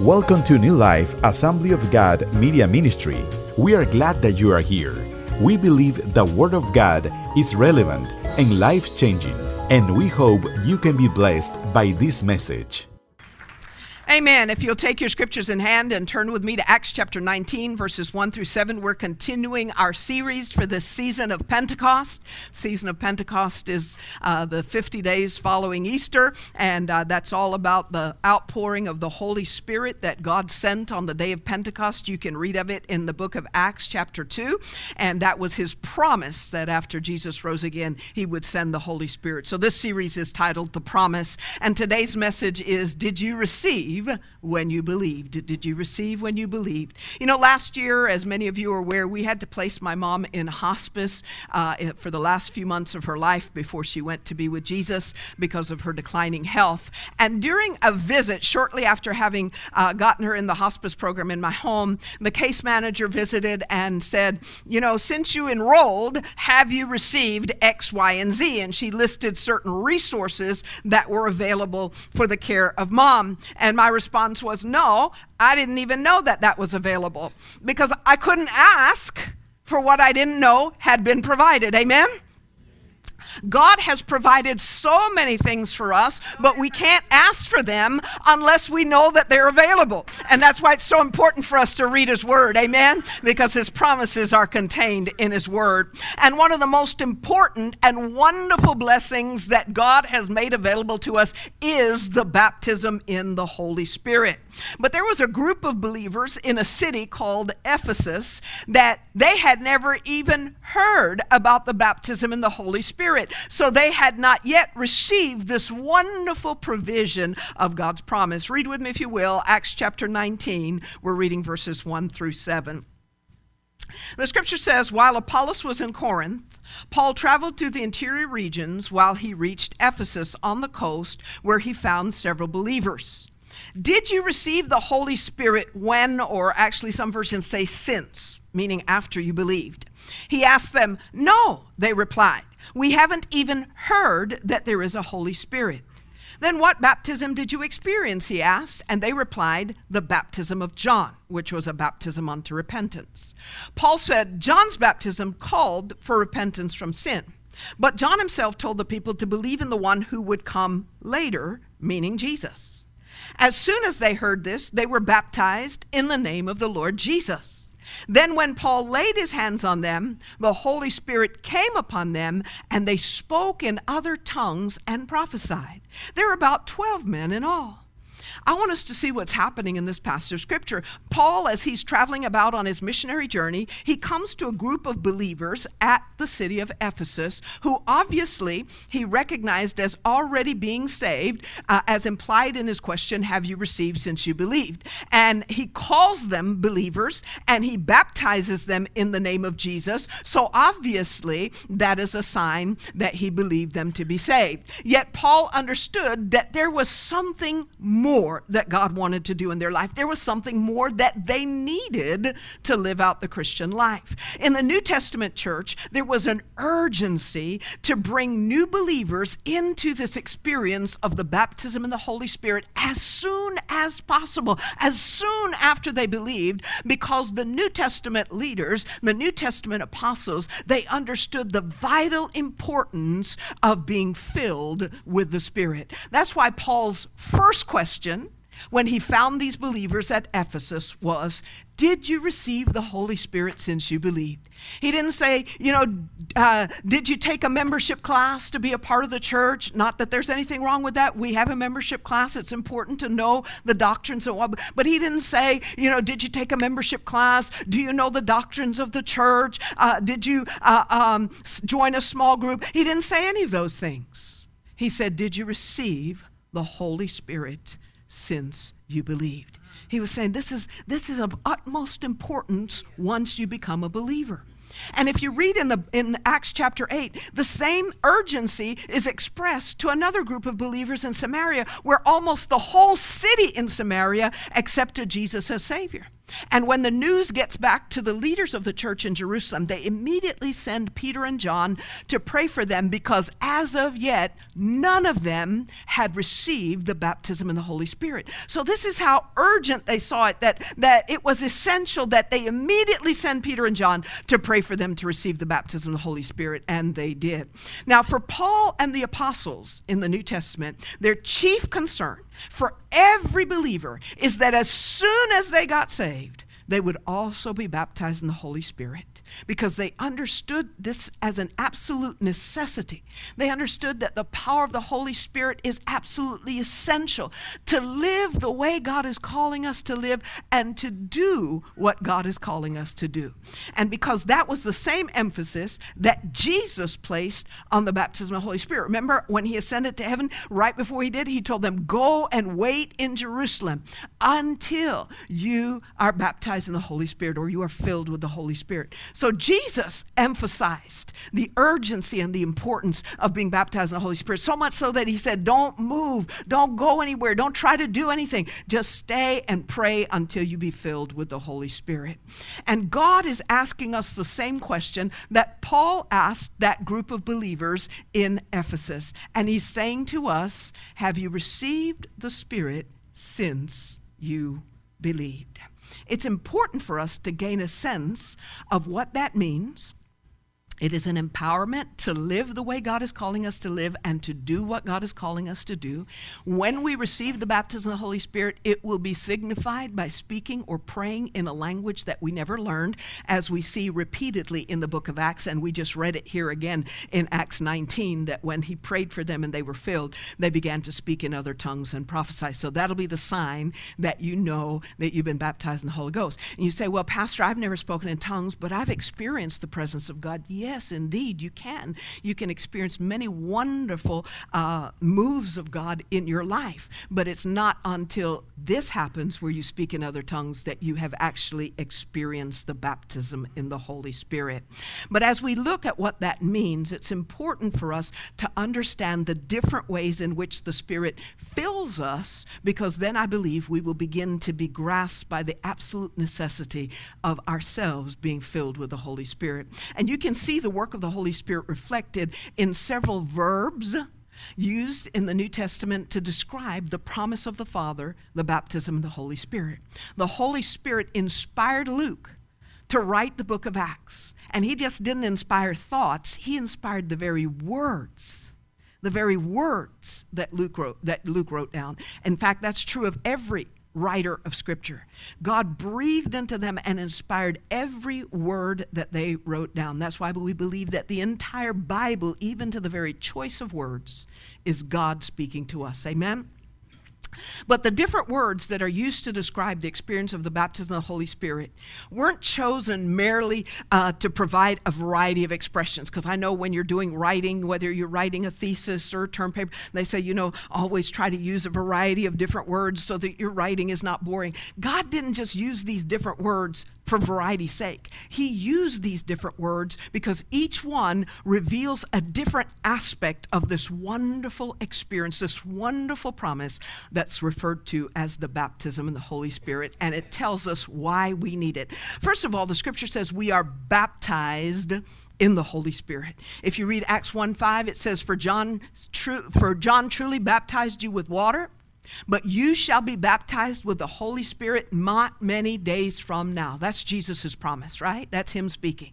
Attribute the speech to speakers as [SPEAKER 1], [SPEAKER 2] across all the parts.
[SPEAKER 1] Welcome to New Life Assembly of God Media Ministry. We are glad that you are here. We believe the Word of God is relevant and life changing, and we hope you can be blessed by this message.
[SPEAKER 2] Amen. If you'll take your scriptures in hand and turn with me to Acts chapter 19, verses 1 through 7, we're continuing our series for this season of Pentecost. Season of Pentecost is uh, the 50 days following Easter, and uh, that's all about the outpouring of the Holy Spirit that God sent on the day of Pentecost. You can read of it in the book of Acts chapter 2, and that was his promise that after Jesus rose again, he would send the Holy Spirit. So this series is titled The Promise, and today's message is Did you receive? When you believed? Did you receive when you believed? You know, last year, as many of you are aware, we had to place my mom in hospice uh, for the last few months of her life before she went to be with Jesus because of her declining health. And during a visit, shortly after having uh, gotten her in the hospice program in my home, the case manager visited and said, You know, since you enrolled, have you received X, Y, and Z? And she listed certain resources that were available for the care of mom. And my my response was, No, I didn't even know that that was available because I couldn't ask for what I didn't know had been provided. Amen? God has provided so many things for us, but we can't ask for them unless we know that they're available. And that's why it's so important for us to read His Word. Amen? Because His promises are contained in His Word. And one of the most important and wonderful blessings that God has made available to us is the baptism in the Holy Spirit. But there was a group of believers in a city called Ephesus that they had never even heard about the baptism in the Holy Spirit. So they had not yet received this wonderful provision of God's promise. Read with me, if you will, Acts chapter 19. We're reading verses 1 through 7. The scripture says, while Apollos was in Corinth, Paul traveled through the interior regions while he reached Ephesus on the coast, where he found several believers. Did you receive the Holy Spirit when, or actually some versions say since, meaning after you believed? He asked them, No, they replied. We haven't even heard that there is a Holy Spirit. Then what baptism did you experience? He asked. And they replied, The baptism of John, which was a baptism unto repentance. Paul said, John's baptism called for repentance from sin. But John himself told the people to believe in the one who would come later, meaning Jesus. As soon as they heard this, they were baptized in the name of the Lord Jesus. Then, when Paul laid his hands on them, the Holy Spirit came upon them, and they spoke in other tongues and prophesied. There were about 12 men in all. I want us to see what's happening in this passage of scripture. Paul, as he's traveling about on his missionary journey, he comes to a group of believers at the city of Ephesus who obviously he recognized as already being saved, uh, as implied in his question, Have you received since you believed? And he calls them believers and he baptizes them in the name of Jesus. So obviously, that is a sign that he believed them to be saved. Yet Paul understood that there was something more more that God wanted to do in their life. There was something more that they needed to live out the Christian life. In the New Testament church, there was an urgency to bring new believers into this experience of the baptism in the Holy Spirit as soon as possible, as soon after they believed, because the New Testament leaders, the New Testament apostles, they understood the vital importance of being filled with the Spirit. That's why Paul's first question when he found these believers at Ephesus was, Did you receive the Holy Spirit since you believed? He didn't say, You know, uh, did you take a membership class to be a part of the church? Not that there's anything wrong with that. We have a membership class. It's important to know the doctrines and what. But he didn't say, You know, did you take a membership class? Do you know the doctrines of the church? Uh, did you uh, um, join a small group? He didn't say any of those things. He said, Did you receive the Holy Spirit since you believed. He was saying this is, this is of utmost importance once you become a believer. And if you read in, the, in Acts chapter 8, the same urgency is expressed to another group of believers in Samaria, where almost the whole city in Samaria accepted Jesus as Savior. And when the news gets back to the leaders of the church in Jerusalem, they immediately send Peter and John to pray for them because as of yet, none of them had received the baptism in the Holy Spirit. So this is how urgent they saw it that, that it was essential that they immediately send Peter and John to pray for them to receive the baptism of the Holy Spirit, and they did. Now, for Paul and the apostles in the New Testament, their chief concern for every believer is that as soon as they got saved, they would also be baptized in the Holy Spirit because they understood this as an absolute necessity. They understood that the power of the Holy Spirit is absolutely essential to live the way God is calling us to live and to do what God is calling us to do. And because that was the same emphasis that Jesus placed on the baptism of the Holy Spirit. Remember when he ascended to heaven, right before he did, he told them, Go and wait in Jerusalem until you are baptized in the Holy Spirit or you are filled with the Holy Spirit. So Jesus emphasized the urgency and the importance of being baptized in the Holy Spirit, so much so that he said, Don't move, don't go anywhere, don't try to do anything. Just stay and pray until you be filled with the Holy Spirit. And God is asking us the same question that Paul asked that group of believers in Ephesus. And he's saying to us, Have you received the Spirit since you believed? It's important for us to gain a sense of what that means it is an empowerment to live the way God is calling us to live and to do what God is calling us to do. When we receive the baptism of the Holy Spirit, it will be signified by speaking or praying in a language that we never learned, as we see repeatedly in the book of Acts. And we just read it here again in Acts 19 that when he prayed for them and they were filled, they began to speak in other tongues and prophesy. So that'll be the sign that you know that you've been baptized in the Holy Ghost. And you say, Well, Pastor, I've never spoken in tongues, but I've experienced the presence of God. Yes, indeed, you can. You can experience many wonderful uh, moves of God in your life, but it's not until this happens where you speak in other tongues that you have actually experienced the baptism in the Holy Spirit. But as we look at what that means, it's important for us to understand the different ways in which the Spirit fills us, because then I believe we will begin to be grasped by the absolute necessity of ourselves being filled with the Holy Spirit. And you can see see the work of the Holy Spirit reflected in several verbs used in the New Testament to describe the promise of the Father, the baptism of the Holy Spirit. The Holy Spirit inspired Luke to write the book of Acts. And he just didn't inspire thoughts, he inspired the very words. The very words that Luke wrote that Luke wrote down. In fact, that's true of every writer of Scripture. God breathed into them and inspired every word that they wrote down. That's why we believe that the entire Bible, even to the very choice of words, is God speaking to us. Amen? But the different words that are used to describe the experience of the baptism of the Holy Spirit weren't chosen merely uh, to provide a variety of expressions. Because I know when you're doing writing, whether you're writing a thesis or a term paper, they say, you know, always try to use a variety of different words so that your writing is not boring. God didn't just use these different words for variety's sake. He used these different words because each one reveals a different aspect of this wonderful experience, this wonderful promise that's referred to as the baptism in the Holy Spirit, and it tells us why we need it. First of all, the scripture says we are baptized in the Holy Spirit. If you read Acts 1 5, it says, For John, tru- for John truly baptized you with water but you shall be baptized with the Holy Spirit not many days from now. That's Jesus' promise, right? That's him speaking.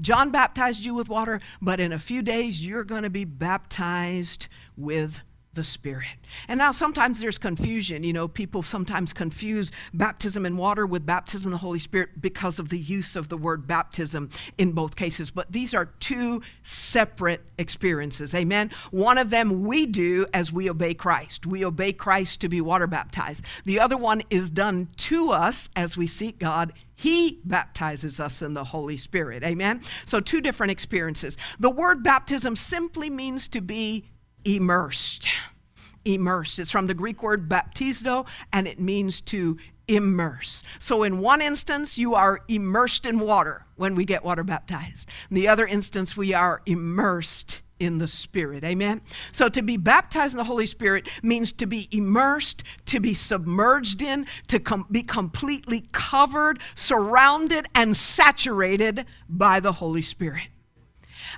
[SPEAKER 2] John baptized you with water, but in a few days you're going to be baptized with the Spirit. And now sometimes there's confusion. You know, people sometimes confuse baptism in water with baptism in the Holy Spirit because of the use of the word baptism in both cases. But these are two separate experiences. Amen. One of them we do as we obey Christ. We obey Christ to be water baptized. The other one is done to us as we seek God he baptizes us in the Holy Spirit. Amen? So, two different experiences. The word baptism simply means to be immersed. Immersed. It's from the Greek word baptizo, and it means to immerse. So, in one instance, you are immersed in water when we get water baptized. In the other instance, we are immersed in the Spirit. Amen? So to be baptized in the Holy Spirit means to be immersed, to be submerged in, to com- be completely covered, surrounded, and saturated by the Holy Spirit.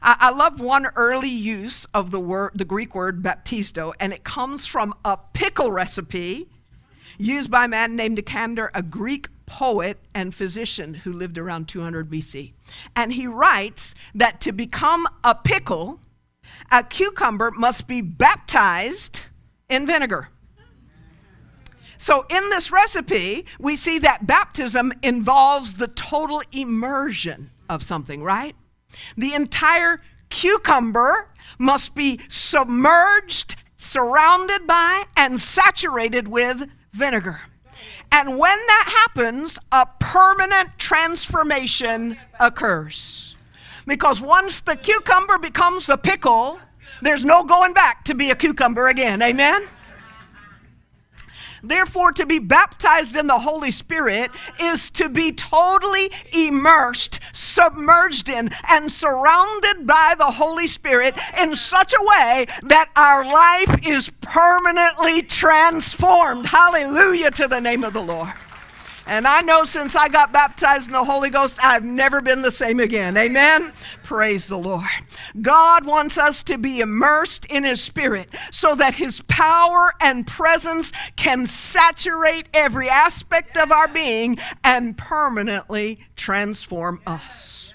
[SPEAKER 2] I, I love one early use of the word, the Greek word baptizo, and it comes from a pickle recipe used by a man named Nicander, a Greek poet and physician who lived around 200 BC. And he writes that to become a pickle, a cucumber must be baptized in vinegar. So, in this recipe, we see that baptism involves the total immersion of something, right? The entire cucumber must be submerged, surrounded by, and saturated with vinegar. And when that happens, a permanent transformation occurs. Because once the cucumber becomes a pickle, there's no going back to be a cucumber again. Amen? Therefore, to be baptized in the Holy Spirit is to be totally immersed, submerged in, and surrounded by the Holy Spirit in such a way that our life is permanently transformed. Hallelujah to the name of the Lord. And I know since I got baptized in the Holy Ghost, I've never been the same again. Amen? Praise the Lord. God wants us to be immersed in His Spirit so that His power and presence can saturate every aspect of our being and permanently transform us.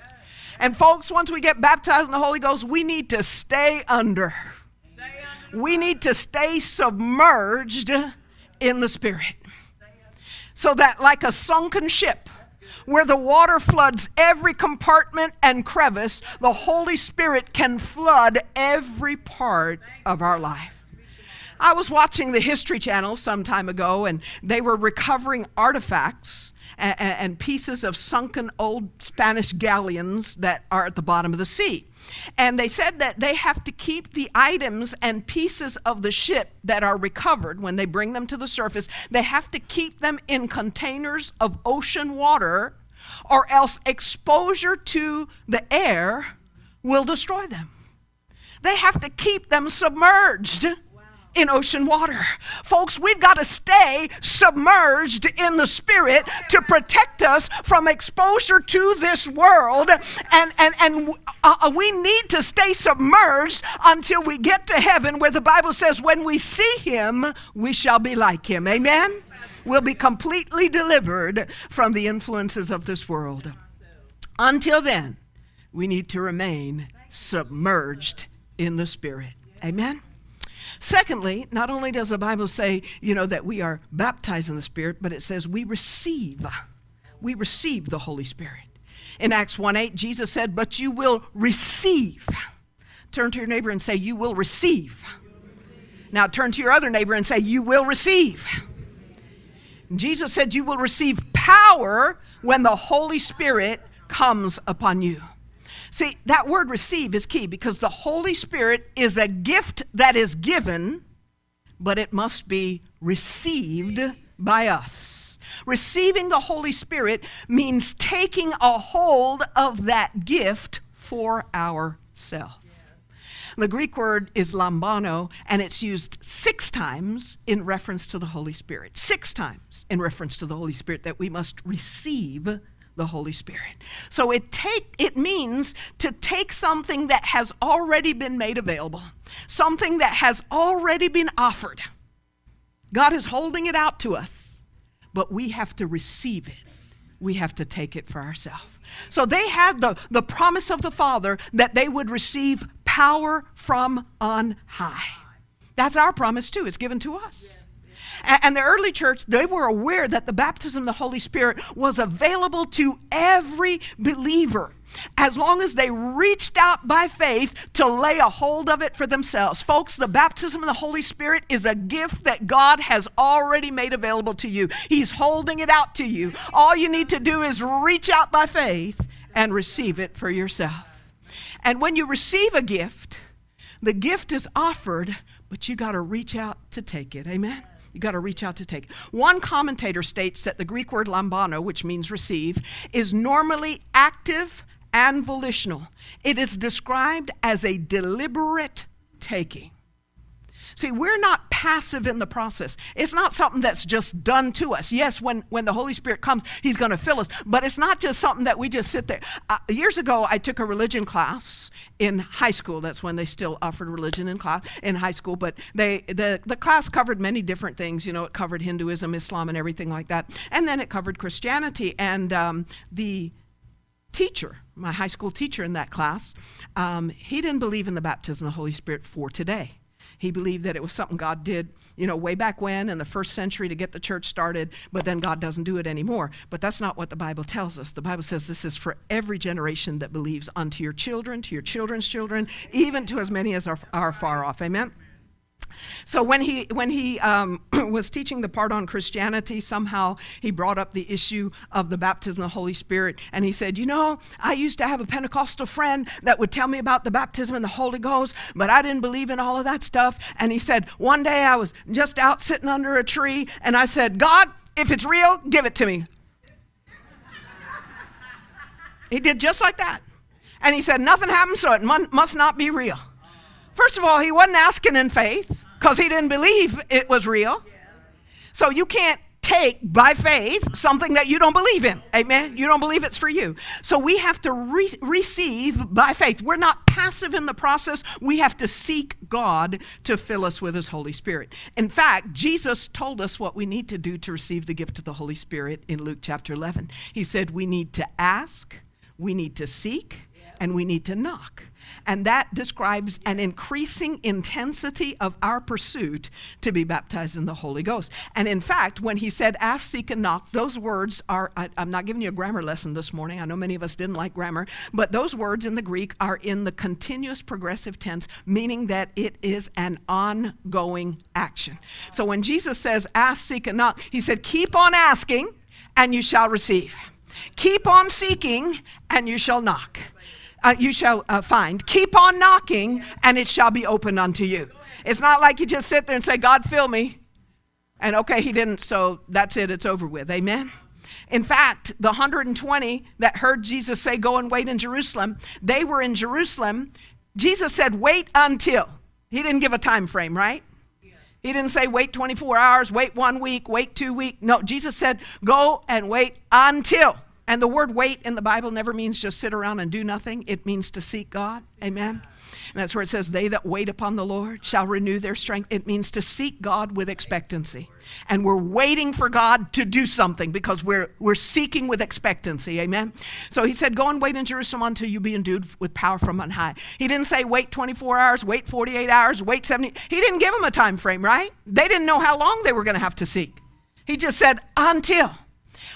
[SPEAKER 2] And folks, once we get baptized in the Holy Ghost, we need to stay under. We need to stay submerged in the Spirit so that, like a sunken ship, where the water floods every compartment and crevice, the Holy Spirit can flood every part of our life. I was watching the History Channel some time ago, and they were recovering artifacts and, and, pieces of sunken old Spanish galleons that are at the bottom of the sea. And they said that they have to keep the items and pieces of the ship that are recovered when they bring them to the surface, they have to keep them in containers of ocean water, or else exposure to the air will destroy them. They have to keep them submerged in ocean water. Folks, we've got to stay submerged in the Spirit to protect us from exposure to this world. And, and, and uh, we need to stay submerged until we get to heaven, where the Bible says, when we see Him, we shall be like Him. Amen? We'll be completely delivered from the influences of this world. Until then, we need to remain submerged in the Spirit. Amen? Secondly, not only does the Bible say, you know, that we are baptized in the Spirit, but it says we receive. We receive the Holy Spirit. In Acts 1 8, Jesus said, But you will receive. Turn to your neighbor and say, You will receive. Now turn to your other neighbor and say, You will receive. Jesus said, You will receive power when the Holy Spirit comes upon you. See, that word receive is key because the Holy Spirit is a gift that is given, but it must be received by us. Receiving the Holy Spirit means taking a hold of that gift for ourselves. The Greek word is lambano, and it's used six times in reference to the Holy Spirit. Six times in reference to the Holy Spirit that we must receive the Holy Spirit. So it take it means to take something that has already been made available, something that has already been offered. God is holding it out to us, but we have to receive it. We have to take it for ourselves. So they had the, the promise of the Father that they would receive power from on high. That's our promise too. It's given to us. And the early church, they were aware that the baptism of the Holy Spirit was available to every believer as long as they reached out by faith to lay a hold of it for themselves. Folks, the baptism of the Holy Spirit is a gift that God has already made available to you. He's holding it out to you. All you need to do is reach out by faith and receive it for yourself. And when you receive a gift, the gift is offered, but you got to reach out to take it. Amen? You got to reach out to take. One commentator states that the Greek word lambano, which means receive, is normally active and volitional. It is described as a deliberate taking. See, we're not passive in the process. It's not something that's just done to us. Yes, when, when the Holy Spirit comes, He's going to fill us, but it's not just something that we just sit there. Uh, years ago, I took a religion class in high school. That's when they still offered religion in class in high school, but they the, the class covered many different things. You know, it covered Hinduism, Islam, and everything like that, and then it covered Christianity. And um, the teacher, my high school teacher in that class, um, he didn't believe in the baptism of the Holy Spirit for today. He believed that it was something God did, you know, way back when in the first century to get the church started, but then God doesn't do it anymore. But that's not what the Bible tells us. The Bible says this is for every generation that believes unto your children, to your children's children, even to as many as are, are far off. Amen. So when he when he um, was teaching the part on Christianity, somehow he brought up the issue of the baptism of the Holy Spirit, and he said, "You know, I used to have a Pentecostal friend that would tell me about the baptism in the Holy Ghost, but I didn't believe in all of that stuff." And he said, "One day I was just out sitting under a tree, and I said, God, if it's real, give it to me." he did just like that, and he said, "Nothing happened, so it must not be real." First of all, he wasn't asking in faith because he didn't believe it was real. So you can't take by faith something that you don't believe in. Amen. You don't believe it's for you. So we have to re- receive by faith. We're not passive in the process. We have to seek God to fill us with his Holy Spirit. In fact, Jesus told us what we need to do to receive the gift of the Holy Spirit in Luke chapter 11. He said we need to ask, we need to seek, and we need to knock. And that describes an increasing intensity of our pursuit to be baptized in the Holy Ghost. And in fact, when he said, ask, seek, and knock, those words are, I, am not giving you a grammar lesson this morning. I know many of us didn't like grammar, but those words in the Greek are in the continuous progressive tense, meaning that it is an ongoing action. So when Jesus says, ask, seek, and knock, he said, keep on asking, and you shall receive. Keep on seeking, and you shall knock uh, you shall uh, find. Keep on knocking, and it shall be opened unto you. It's not like you just sit there and say, God, fill me. And okay, he didn't, so that's it, it's over with. Amen? In fact, the 120 that heard Jesus say, Go and wait in Jerusalem, they were in Jerusalem. Jesus said, Wait until. He didn't give a time frame, right? He didn't say wait 24 hours, wait one week, wait two weeks. No, Jesus said go and wait until. And the word wait in the Bible never means just sit around and do nothing, it means to seek God. Amen. And that's where it says, They that wait upon the Lord shall renew their strength. It means to seek God with expectancy. And we're waiting for God to do something because we're, we're seeking with expectancy. Amen. So he said, Go and wait in Jerusalem until you be endued with power from on high. He didn't say wait 24 hours, wait 48 hours, wait 70. He didn't give them a time frame, right? They didn't know how long they were going to have to seek. He just said, Until.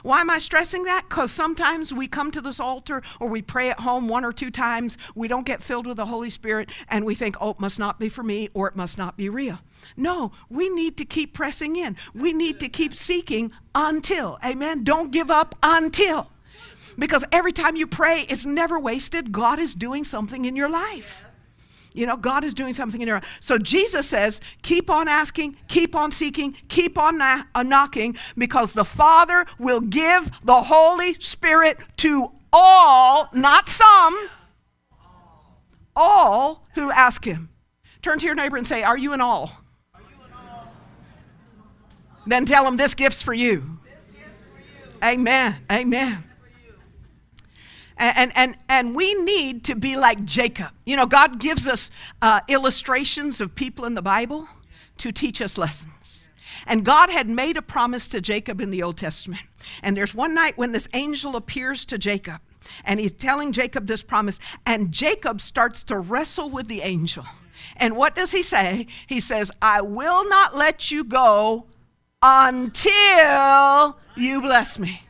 [SPEAKER 2] Why am I stressing that? Because sometimes we come to this altar or we pray at home one or two times, we don't get filled with the Holy Spirit, and we think, oh, it must not be for me or it must not be real. No, we need to keep pressing in. We need to keep seeking until. Amen. Don't give up until. Because every time you pray, it's never wasted. God is doing something in your life. You know, God is doing something in your life. So Jesus says, keep on asking, keep on seeking, keep on na- uh, knocking, because the Father will give the Holy Spirit to all, not some, all who ask Him. Turn to your neighbor and say, Are you an all? Then tell them this gift's for you. For you. Amen. Amen. And, and, and we need to be like Jacob. You know, God gives us uh, illustrations of people in the Bible to teach us lessons. And God had made a promise to Jacob in the Old Testament. And there's one night when this angel appears to Jacob, and he's telling Jacob this promise, and Jacob starts to wrestle with the angel. And what does he say? He says, I will not let you go until you bless me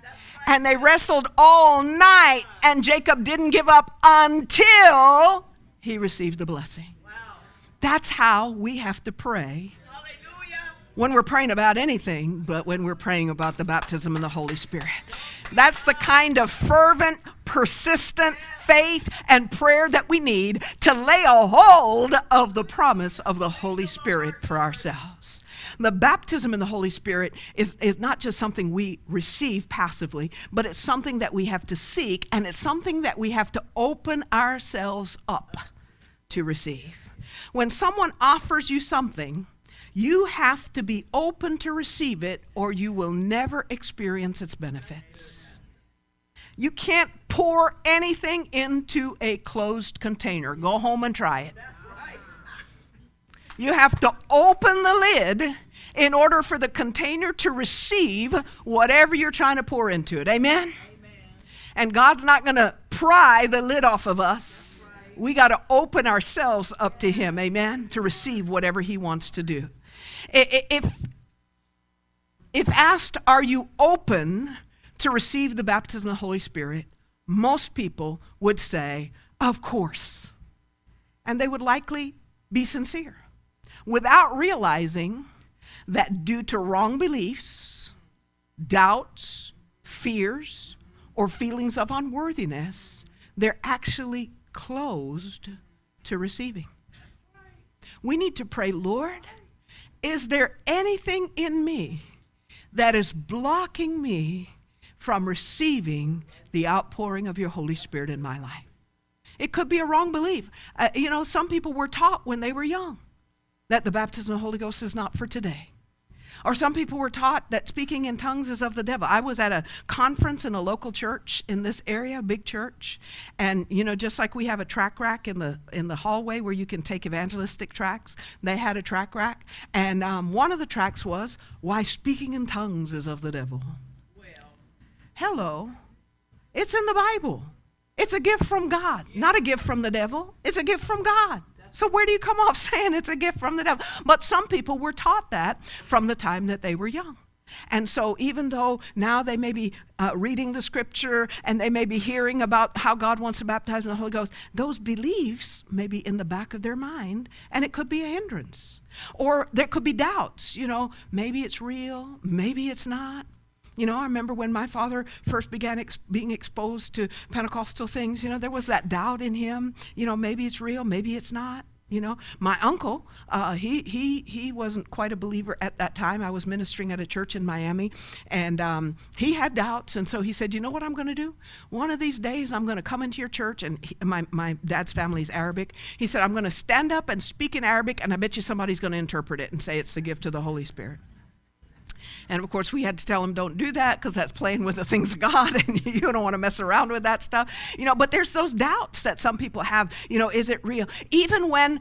[SPEAKER 2] and they wrestled all night, and Jacob didn't give up until he received the blessing. Wow. That's how we have to pray Hallelujah. when we're praying about anything, but when we're praying about the baptism in the Holy Spirit. That's the kind of fervent, persistent faith and prayer that we need to lay a hold of the promise of the Holy Spirit for ourselves. The baptism in the Holy Spirit is, is not just something we receive passively, but it's something that we have to seek, and it's something that we have to open ourselves up to receive. When someone offers you something, you have to be open to receive it, or you will never experience its benefits. You can't pour anything into a closed container. Go home and try it. You have to open the lid in order for the container to receive whatever you're trying to pour into it. Amen? Amen. And God's not going to pry the lid off of us. We got to open ourselves up to Him, amen, to receive whatever He wants to do. If, if asked, Are you open to receive the baptism of the Holy Spirit? Most people would say, Of course. And they would likely be sincere without realizing that due to wrong beliefs, doubts, fears, or feelings of unworthiness, they're actually closed to receiving. We need to pray, Lord, is there anything in me that is blocking me from receiving the outpouring of your Holy Spirit in my life? It could be a wrong belief. Uh, you know, some people were taught when they were young that the baptism of the Holy Ghost is not for today. Or some people were taught that speaking in tongues is of the devil. I was at a conference in a local church in this area, a big church, and you know, just like we have a track rack in the in the hallway where you can take evangelistic tracks, they had a track rack, and um, one of the tracks was "Why speaking in tongues is of the devil." Well, hello, it's in the Bible. It's a gift from God, not a gift from the devil. It's a gift from God. So, where do you come off saying it's a gift from the devil? But some people were taught that from the time that they were young. And so, even though now they may be uh, reading the scripture and they may be hearing about how God wants to baptize in the Holy Ghost, those beliefs may be in the back of their mind and it could be a hindrance. Or there could be doubts, you know, maybe it's real, maybe it's not. You know, I remember when my father first began ex- being exposed to Pentecostal things, you know, there was that doubt in him. You know, maybe it's real, maybe it's not. You know, my uncle, uh, he, he, he wasn't quite a believer at that time. I was ministering at a church in Miami, and um, he had doubts. And so he said, You know what I'm going to do? One of these days, I'm going to come into your church. And he, my, my dad's family is Arabic. He said, I'm going to stand up and speak in Arabic, and I bet you somebody's going to interpret it and say it's the gift of the Holy Spirit. And of course, we had to tell him, don't do that because that's playing with the things of God and you don't want to mess around with that stuff. You know, but there's those doubts that some people have. You know, is it real? Even when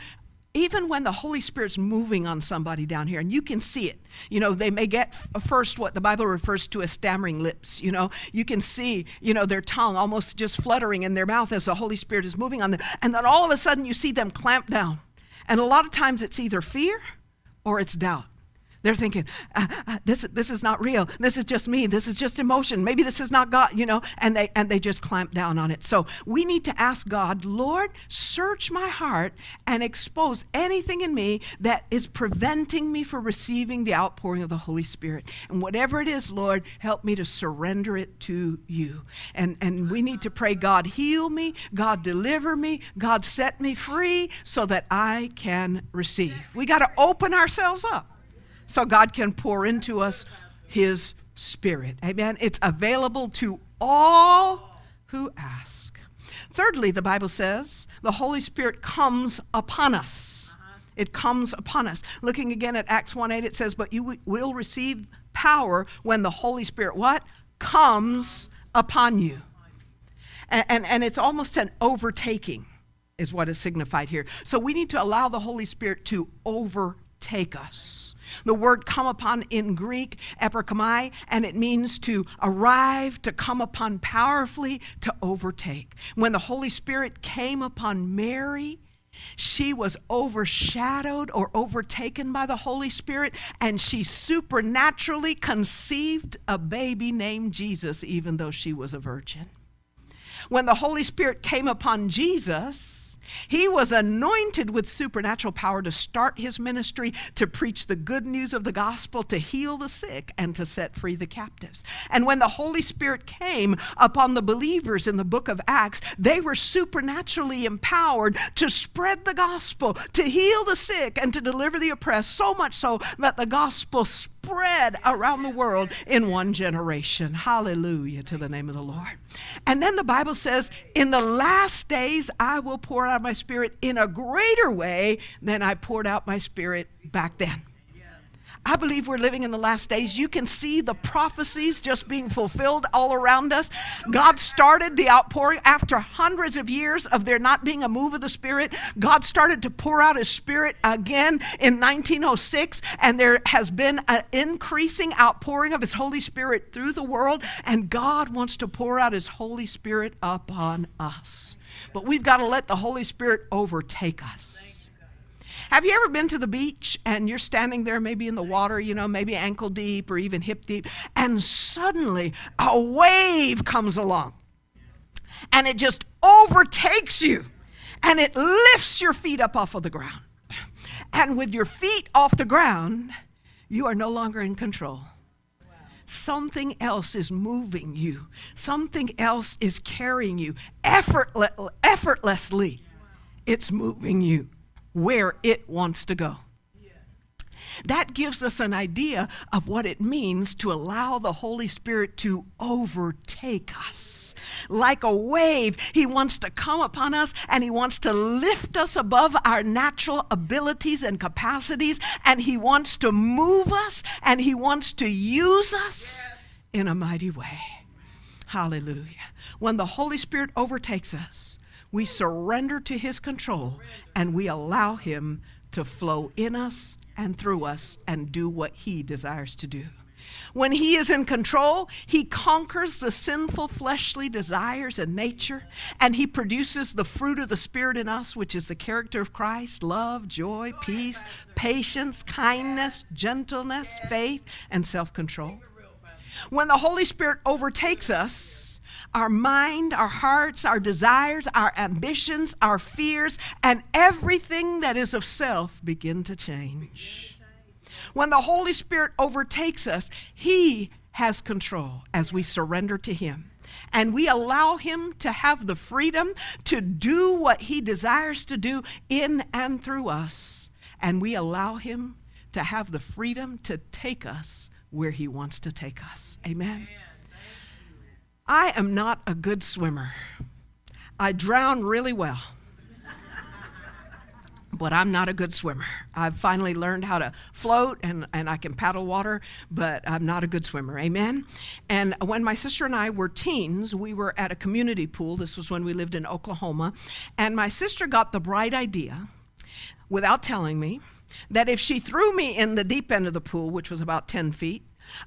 [SPEAKER 2] even when the Holy Spirit's moving on somebody down here, and you can see it, you know, they may get first what the Bible refers to as stammering lips. You know, you can see, you know, their tongue almost just fluttering in their mouth as the Holy Spirit is moving on them. And then all of a sudden you see them clamp down. And a lot of times it's either fear or it's doubt. They're thinking, uh, uh, this, this is not real. This is just me. This is just emotion. Maybe this is not God, you know, and they, and they just clamp down on it. So we need to ask God, Lord, search my heart and expose anything in me that is preventing me from receiving the outpouring of the Holy Spirit. And whatever it is, Lord, help me to surrender it to you. And, and we need to pray, God, heal me. God, deliver me. God, set me free so that I can receive. We got to open ourselves up so God can pour into us His Spirit. Amen. It's available to all who ask. Thirdly, the Bible says the Holy Spirit comes upon us. Uh-huh. It comes upon us. Looking again at Acts 1 8, it says, But you will receive power when the Holy Spirit, what? Comes upon you. And, and, and it's almost an overtaking, is what is signified here. So we need to allow the Holy Spirit to overtake us. The word come upon in Greek, eperchomai, and it means to arrive, to come upon powerfully, to overtake. When the Holy Spirit came upon Mary, she was overshadowed or overtaken by the Holy Spirit, and she supernaturally conceived a baby named Jesus, even though she was a virgin. When the Holy Spirit came upon Jesus, He was anointed with supernatural power to start his ministry, to preach the good news of the gospel, to heal the sick, and to set free the captives. And when the Holy Spirit came upon the believers in the book of Acts, they were supernaturally empowered to spread the gospel, to heal the sick, and to deliver the oppressed, so much so that the gospel spread around the world in one generation. Hallelujah to the name of the Lord. And then the Bible says, In the last days I will pour out my spirit in a greater way than I poured out my spirit back then. I believe we're living in the last days. You can see the prophecies just being fulfilled all around us. God started the outpouring after hundreds of years of there not being a move of the Spirit. God started to pour out His Spirit again in 1906, and there has been an increasing outpouring of His Holy Spirit through the world, and God wants to pour out His Holy Spirit upon us. But we've got to let the Holy Spirit overtake us. Have you ever been to the beach and you're standing there, maybe in the water, you know, maybe ankle deep or even hip deep, and suddenly a wave comes along and it just overtakes you and it lifts your feet up off of the ground. And with your feet off the ground, you are no longer in control. Something else is moving you. Something else is carrying you effortless, effortlessly. It's moving you where it wants to go. That gives us an idea of what it means to allow the Holy Spirit to overtake us. Like a wave, He wants to come upon us and He wants to lift us above our natural abilities and capacities, and He wants to move us and He wants to use us in a mighty way. Hallelujah. When the Holy Spirit overtakes us, we surrender to His control and we allow Him to flow in us and through us and do what He desires to do. When He is in control, He conquers the sinful fleshly desires and nature, and He produces the fruit of the Spirit in us, which is the character of Christ love, joy, peace, patience, kindness, gentleness, faith, and self control. When the Holy Spirit overtakes us, our mind, our hearts, our desires, our ambitions, our fears, and everything that is of self begin to change. When the Holy Spirit overtakes us, He has control as we surrender to Him. And we allow Him to have the freedom to do what He desires to do in and through us. And we allow Him to have the freedom to take us where He wants to take us. Amen. Amen. I am not a good swimmer. I drown really well. but I'm not a good swimmer. I've finally learned how to float and, and I can paddle water, but I'm not a good swimmer. Amen? And when my sister and I were teens, we were at a community pool. This was when we lived in Oklahoma. And my sister got the bright idea, without telling me, that if she threw me in the deep end of the pool, which was about 10 feet,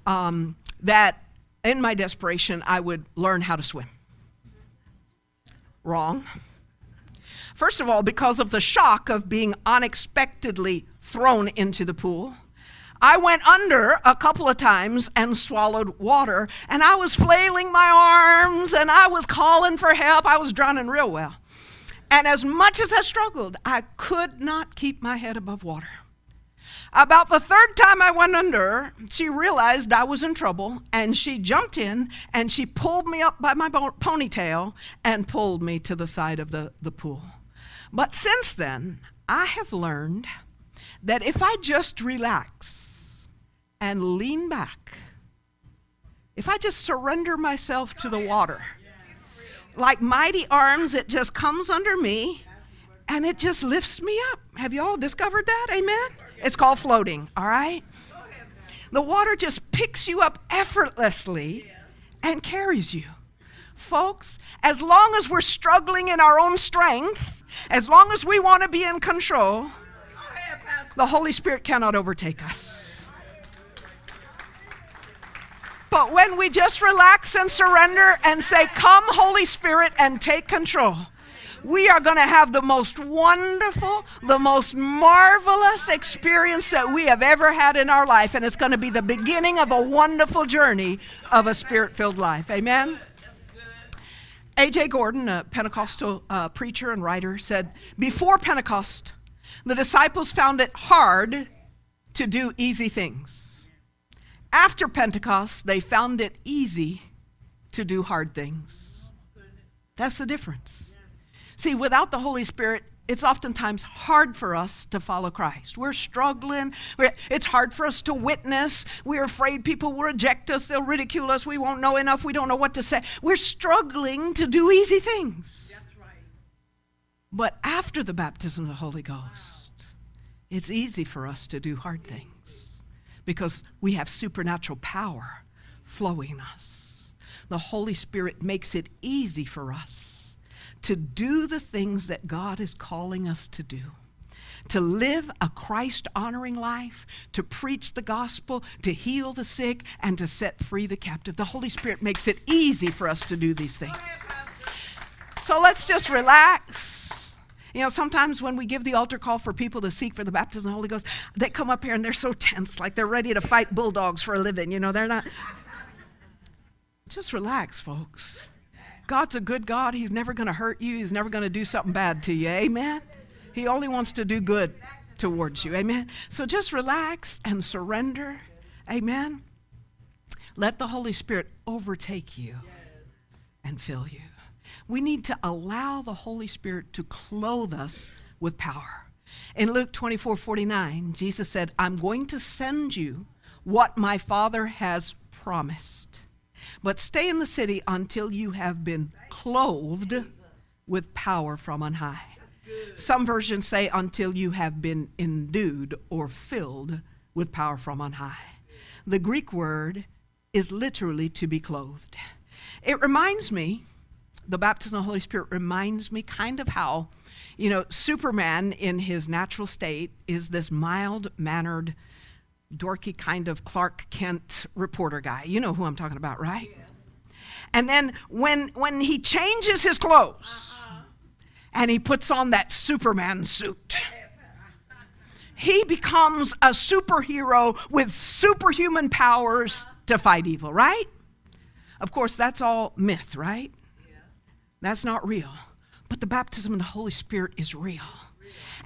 [SPEAKER 2] um, that in my desperation, I would learn how to swim. Wrong. First of all, because of the shock of being unexpectedly thrown into the pool. I went under a couple of times and swallowed water, and I was flailing my arms and I was calling for help. I was drowning real well. And as much as I struggled, I could not keep my head above water. About the third time I went under, she realized I was in trouble and she jumped in and she pulled me up by my ponytail and pulled me to the side of the, the pool. But since then, I have learned that if I just relax and lean back, if I just surrender myself to the water, like mighty arms, it just comes under me and it just lifts me up. Have you all discovered that? Amen? It's called floating, all right? The water just picks you up effortlessly and carries you. Folks, as long as we're struggling in our own strength, as long as we want to be in control, the Holy Spirit cannot overtake us. But when we just relax and surrender and say, Come, Holy Spirit, and take control, we are going to have the most wonderful, the most marvelous experience that we have ever had in our life. And it's going to be the beginning of a wonderful journey of a spirit filled life. Amen? A.J. Gordon, a Pentecostal uh, preacher and writer, said Before Pentecost, the disciples found it hard to do easy things. After Pentecost, they found it easy to do hard things. That's the difference. See, without the Holy Spirit, it's oftentimes hard for us to follow Christ. We're struggling. We're, it's hard for us to witness. We're afraid people will reject us. They'll ridicule us. We won't know enough. We don't know what to say. We're struggling to do easy things. That's right. But after the baptism of the Holy Ghost, it's easy for us to do hard things because we have supernatural power flowing us. The Holy Spirit makes it easy for us to do the things that God is calling us to do. To live a Christ honoring life, to preach the gospel, to heal the sick, and to set free the captive. The Holy Spirit makes it easy for us to do these things. So let's just relax. You know, sometimes when we give the altar call for people to seek for the baptism of the Holy Ghost, they come up here and they're so tense, like they're ready to fight bulldogs for a living. You know, they're not. Just relax, folks. God's a good God. He's never going to hurt you, He's never going to do something bad to you. Amen? He only wants to do good towards you. Amen? So just relax and surrender. Amen? Let the Holy Spirit overtake you and fill you. We need to allow the Holy Spirit to clothe us with power. In Luke 24 49, Jesus said, I'm going to send you what my Father has promised. But stay in the city until you have been clothed with power from on high. Some versions say until you have been endued or filled with power from on high. The Greek word is literally to be clothed. It reminds me, the baptism of the Holy Spirit reminds me kind of how, you know, Superman in his natural state is this mild mannered dorky kind of Clark Kent reporter guy. You know who I'm talking about, right? Yeah. And then when when he changes his clothes uh-huh. and he puts on that Superman suit, he becomes a superhero with superhuman powers to fight evil, right? Of course, that's all myth, right? That's not real. But the baptism of the Holy Spirit is real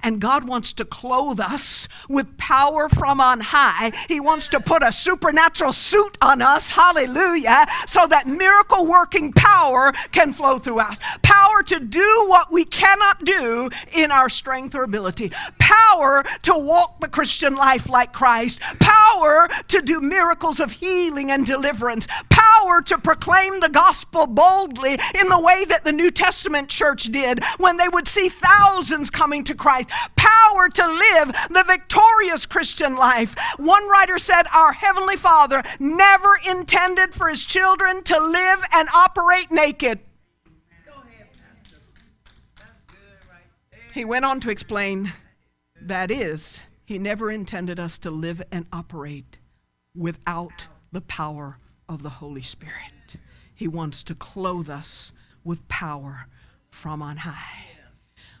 [SPEAKER 2] and God wants to clothe us with power from on high. He wants to put a supernatural suit on us, hallelujah, so that miracle working power can flow through us. Power to do what we cannot do in our strength or ability. Power to walk the Christian life like Christ. Power to do miracles of healing and deliverance. Power to proclaim the gospel boldly in the way that the New Testament church did when they would see thousands coming to Christ power to live the victorious Christian life. One writer said, Our Heavenly Father never intended for His children to live and operate naked. He went on to explain that is, He never intended us to live and operate without the power of the Holy Spirit. He wants to clothe us with power from on high.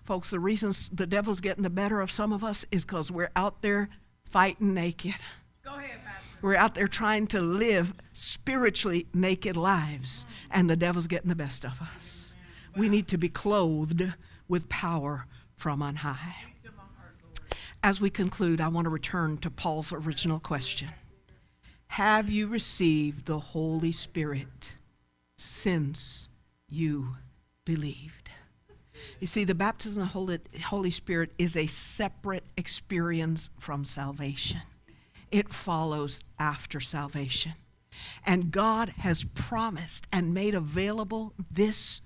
[SPEAKER 2] Folks, the reason the devil's getting the better of some of us is because we're out there fighting naked. Go ahead, Pastor. We're out there trying to live spiritually naked lives, and the devil's getting the best of us. We need to be clothed with power from on high. As we conclude, I want to return to Paul's original question Have you received the Holy Spirit since you believed? You see, the baptism of the Holy Spirit is a separate experience from salvation, it follows after salvation. And God has promised and made available this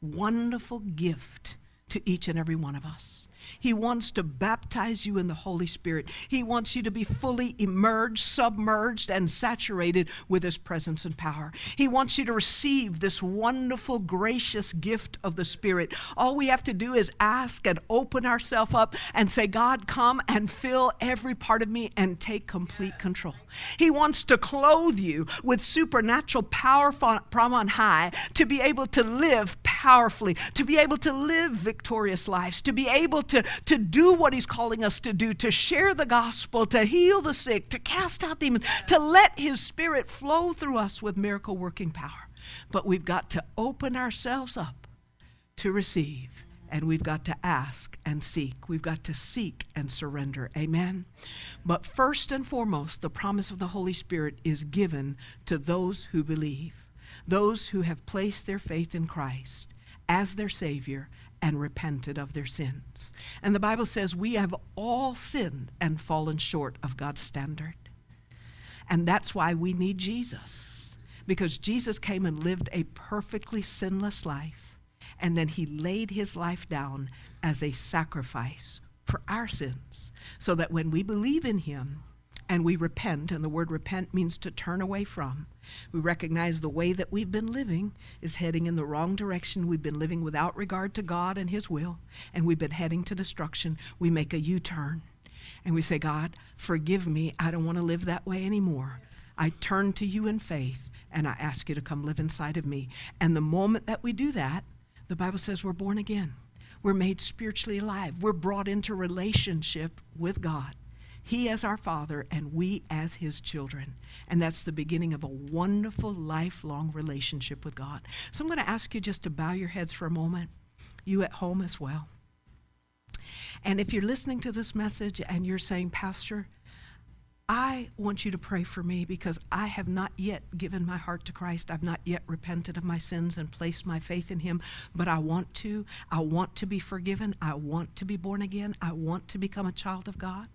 [SPEAKER 2] wonderful gift to each and every one of us. He wants to baptize you in the Holy Spirit. He wants you to be fully immersed, submerged, and saturated with His presence and power. He wants you to receive this wonderful, gracious gift of the Spirit. All we have to do is ask and open ourselves up and say, God, come and fill every part of me and take complete control. He wants to clothe you with supernatural power from on high to be able to live powerfully, to be able to live victorious lives, to be able to, to do what He's calling us to do, to share the gospel, to heal the sick, to cast out demons, to let His Spirit flow through us with miracle working power. but we've got to open ourselves up to receive. And we've got to ask and seek. We've got to seek and surrender. Amen. But first and foremost, the promise of the Holy Spirit is given to those who believe, those who have placed their faith in Christ as their Savior and repented of their sins. And the Bible says we have all sinned and fallen short of God's standard. And that's why we need Jesus. Because Jesus came and lived a perfectly sinless life, and then he laid his life down as a sacrifice for our sins, so that when we believe in him and we repent, and the word repent means to turn away from, we recognize the way that we've been living is heading in the wrong direction. We've been living without regard to God and His will, and we've been heading to destruction. We make a U turn and we say, God, forgive me. I don't want to live that way anymore. I turn to you in faith and I ask you to come live inside of me. And the moment that we do that, the Bible says we're born again. We're made spiritually alive. We're brought into relationship with God. He as our Father and we as His children. And that's the beginning of a wonderful, lifelong relationship with God. So I'm going to ask you just to bow your heads for a moment, you at home as well. And if you're listening to this message and you're saying, Pastor, I want you to pray for me because I have not yet given my heart to Christ. I've not yet repented of my sins and placed my faith in Him, but I want to. I want to be forgiven. I want to be born again. I want to become a child of God.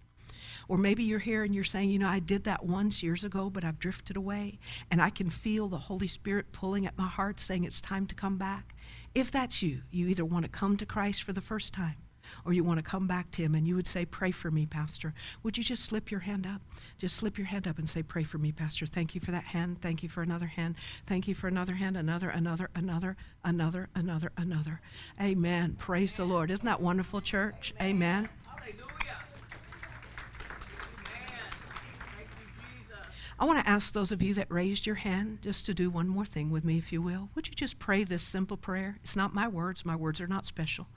[SPEAKER 2] Or maybe you're here and you're saying, you know, I did that once years ago, but I've drifted away. And I can feel the Holy Spirit pulling at my heart saying it's time to come back. If that's you, you either want to come to Christ for the first time or you want to come back to him and you would say, Pray for me, Pastor, would you just slip your hand up? Just slip your hand up and say, Pray for me, Pastor. Thank you for that hand. Thank you for another hand. Thank you for another hand. Another, another, another, another, another, another. Amen. Praise the Lord. Isn't that wonderful, church? Amen. I want to ask those of you that raised your hand just to do one more thing with me, if you will. Would you just pray this simple prayer? It's not my words, my words are not special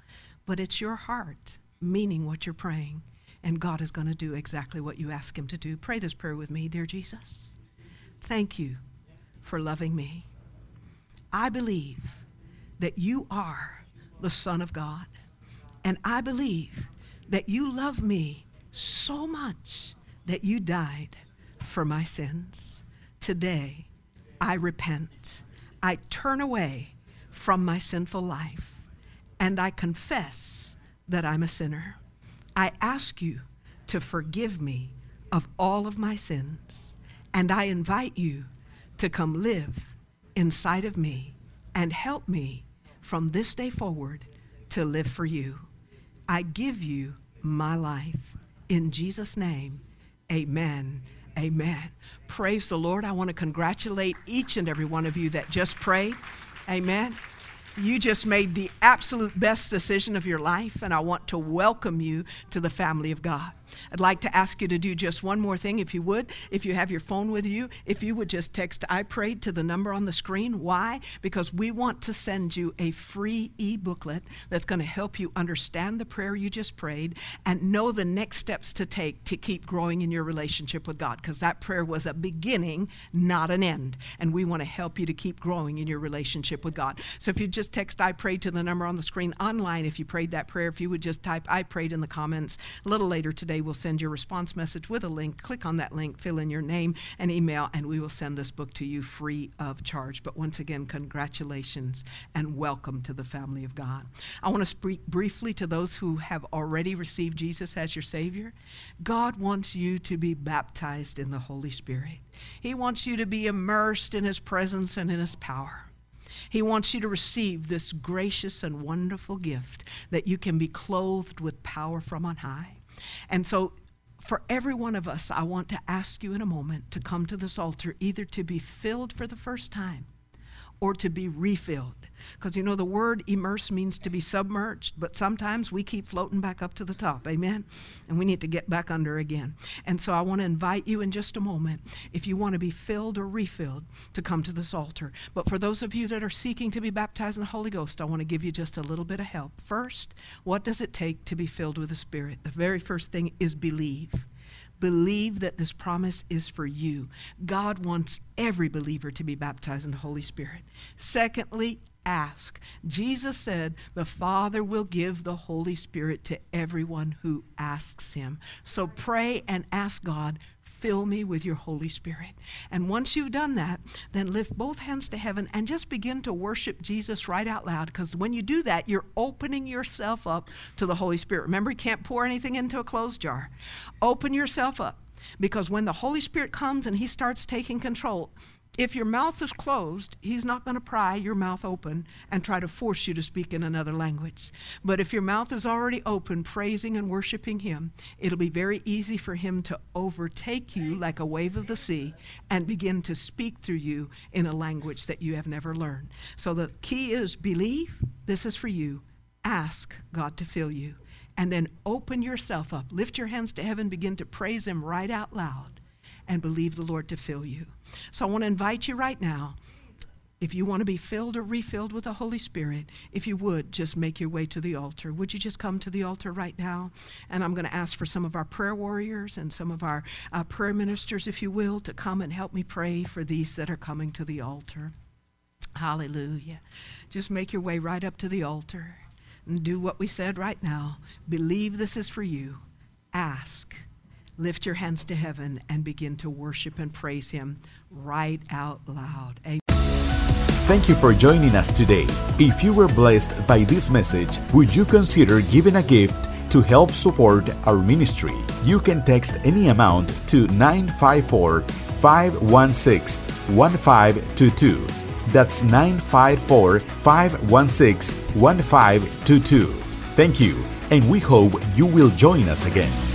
[SPEAKER 2] but it's your heart meaning what you're praying. And God is going to do exactly what you ask Him to do. Pray this prayer with me, dear Jesus. Thank you for loving me. I believe that you are the Son of God. And I believe that you love me so much that you died for my sins. Today, I repent. I turn away from my sinful life and I confess that I'm a sinner. I ask you to forgive me of all of my sins, and I invite you to come live inside of me and help me from this day forward to live for you. I give you my life. In Jesus' name, amen. Amen. Praise the Lord. I want to congratulate each and every one of you that just prayed. Amen. You just made the absolute best decision of your life, and I want to welcome you to the family of God. I'd like to ask you to do just one more thing, if you would. If you have your phone with you, if you would just text I prayed to the number on the screen. Why? Because we want to send you a free e booklet that's going to help you understand the prayer you just prayed and know the next steps to take to keep growing in your relationship with God. Because that prayer was a beginning, not an end. And we want to help you to keep growing in your relationship with God. So if you just text I prayed to the number on the screen online, if you prayed that prayer, if you would just type I prayed in the comments a little later today, will send your response message with a link. Click on that link, fill in your name and email, and we will send this book to you free of charge. But once again, congratulations and welcome to the family of God. I want to speak briefly to those who have already received Jesus as your Savior. God wants you to be baptized in the Holy Spirit, He wants you to be immersed in His presence and in His power. He wants you to receive this gracious and wonderful gift that you can be clothed with power from on high. And so, for every one of us, I want to ask you in a moment to come to this altar either to be filled for the first time or to be refilled. Because you know, the word immerse means to be submerged, but sometimes we keep floating back up to the top. Amen? And we need to get back under again. And so I want to invite you in just a moment, if you want to be filled or refilled, to come to this altar. But for those of you that are seeking to be baptized in the Holy Ghost, I want to give you just a little bit of help. First, what does it take to be filled with the Spirit? The very first thing is believe believe that this promise is for you. God wants every believer to be baptized in the Holy Spirit. Secondly, ask. Jesus said, The Father will give the Holy Spirit to everyone who asks Him. So pray and ask God Fill me with your Holy Spirit. And once you've done that, then lift both hands to heaven and just begin to worship Jesus right out loud. Because when you do that, you're opening yourself up to the Holy Spirit. Remember, you can't pour anything into a closed jar. Open yourself up. Because when the Holy Spirit comes and He starts taking control, if your mouth is closed, he's not going to pry your mouth open and try to force you to speak in another language. But if your mouth is already open, praising and worshiping him, it'll be very easy for him to overtake you like a wave of the sea and begin to speak through you in a language that you have never learned. So the key is believe, this is for you. Ask God to fill you. And then open yourself up. Lift your hands to heaven, begin to praise him right out loud and believe the Lord to fill you. So I want to invite you right now. If you want to be filled or refilled with the Holy Spirit, if you would, just make your way to the altar. Would you just come to the altar right now? And I'm going to ask for some of our prayer warriors and some of our uh, prayer ministers, if you will, to come and help me pray for these that are coming to the altar. Hallelujah. Just make your way right up to the altar and do what we said right now. Believe this is for you. Ask lift your hands to heaven and begin to worship and praise Him right out loud. Amen.
[SPEAKER 1] Thank you for joining us today. If you were blessed by this message, would you consider giving a gift to help support our ministry? You can text any amount to 954 516 1522. That's 954 516 1522. Thank you, and we hope you will join us again.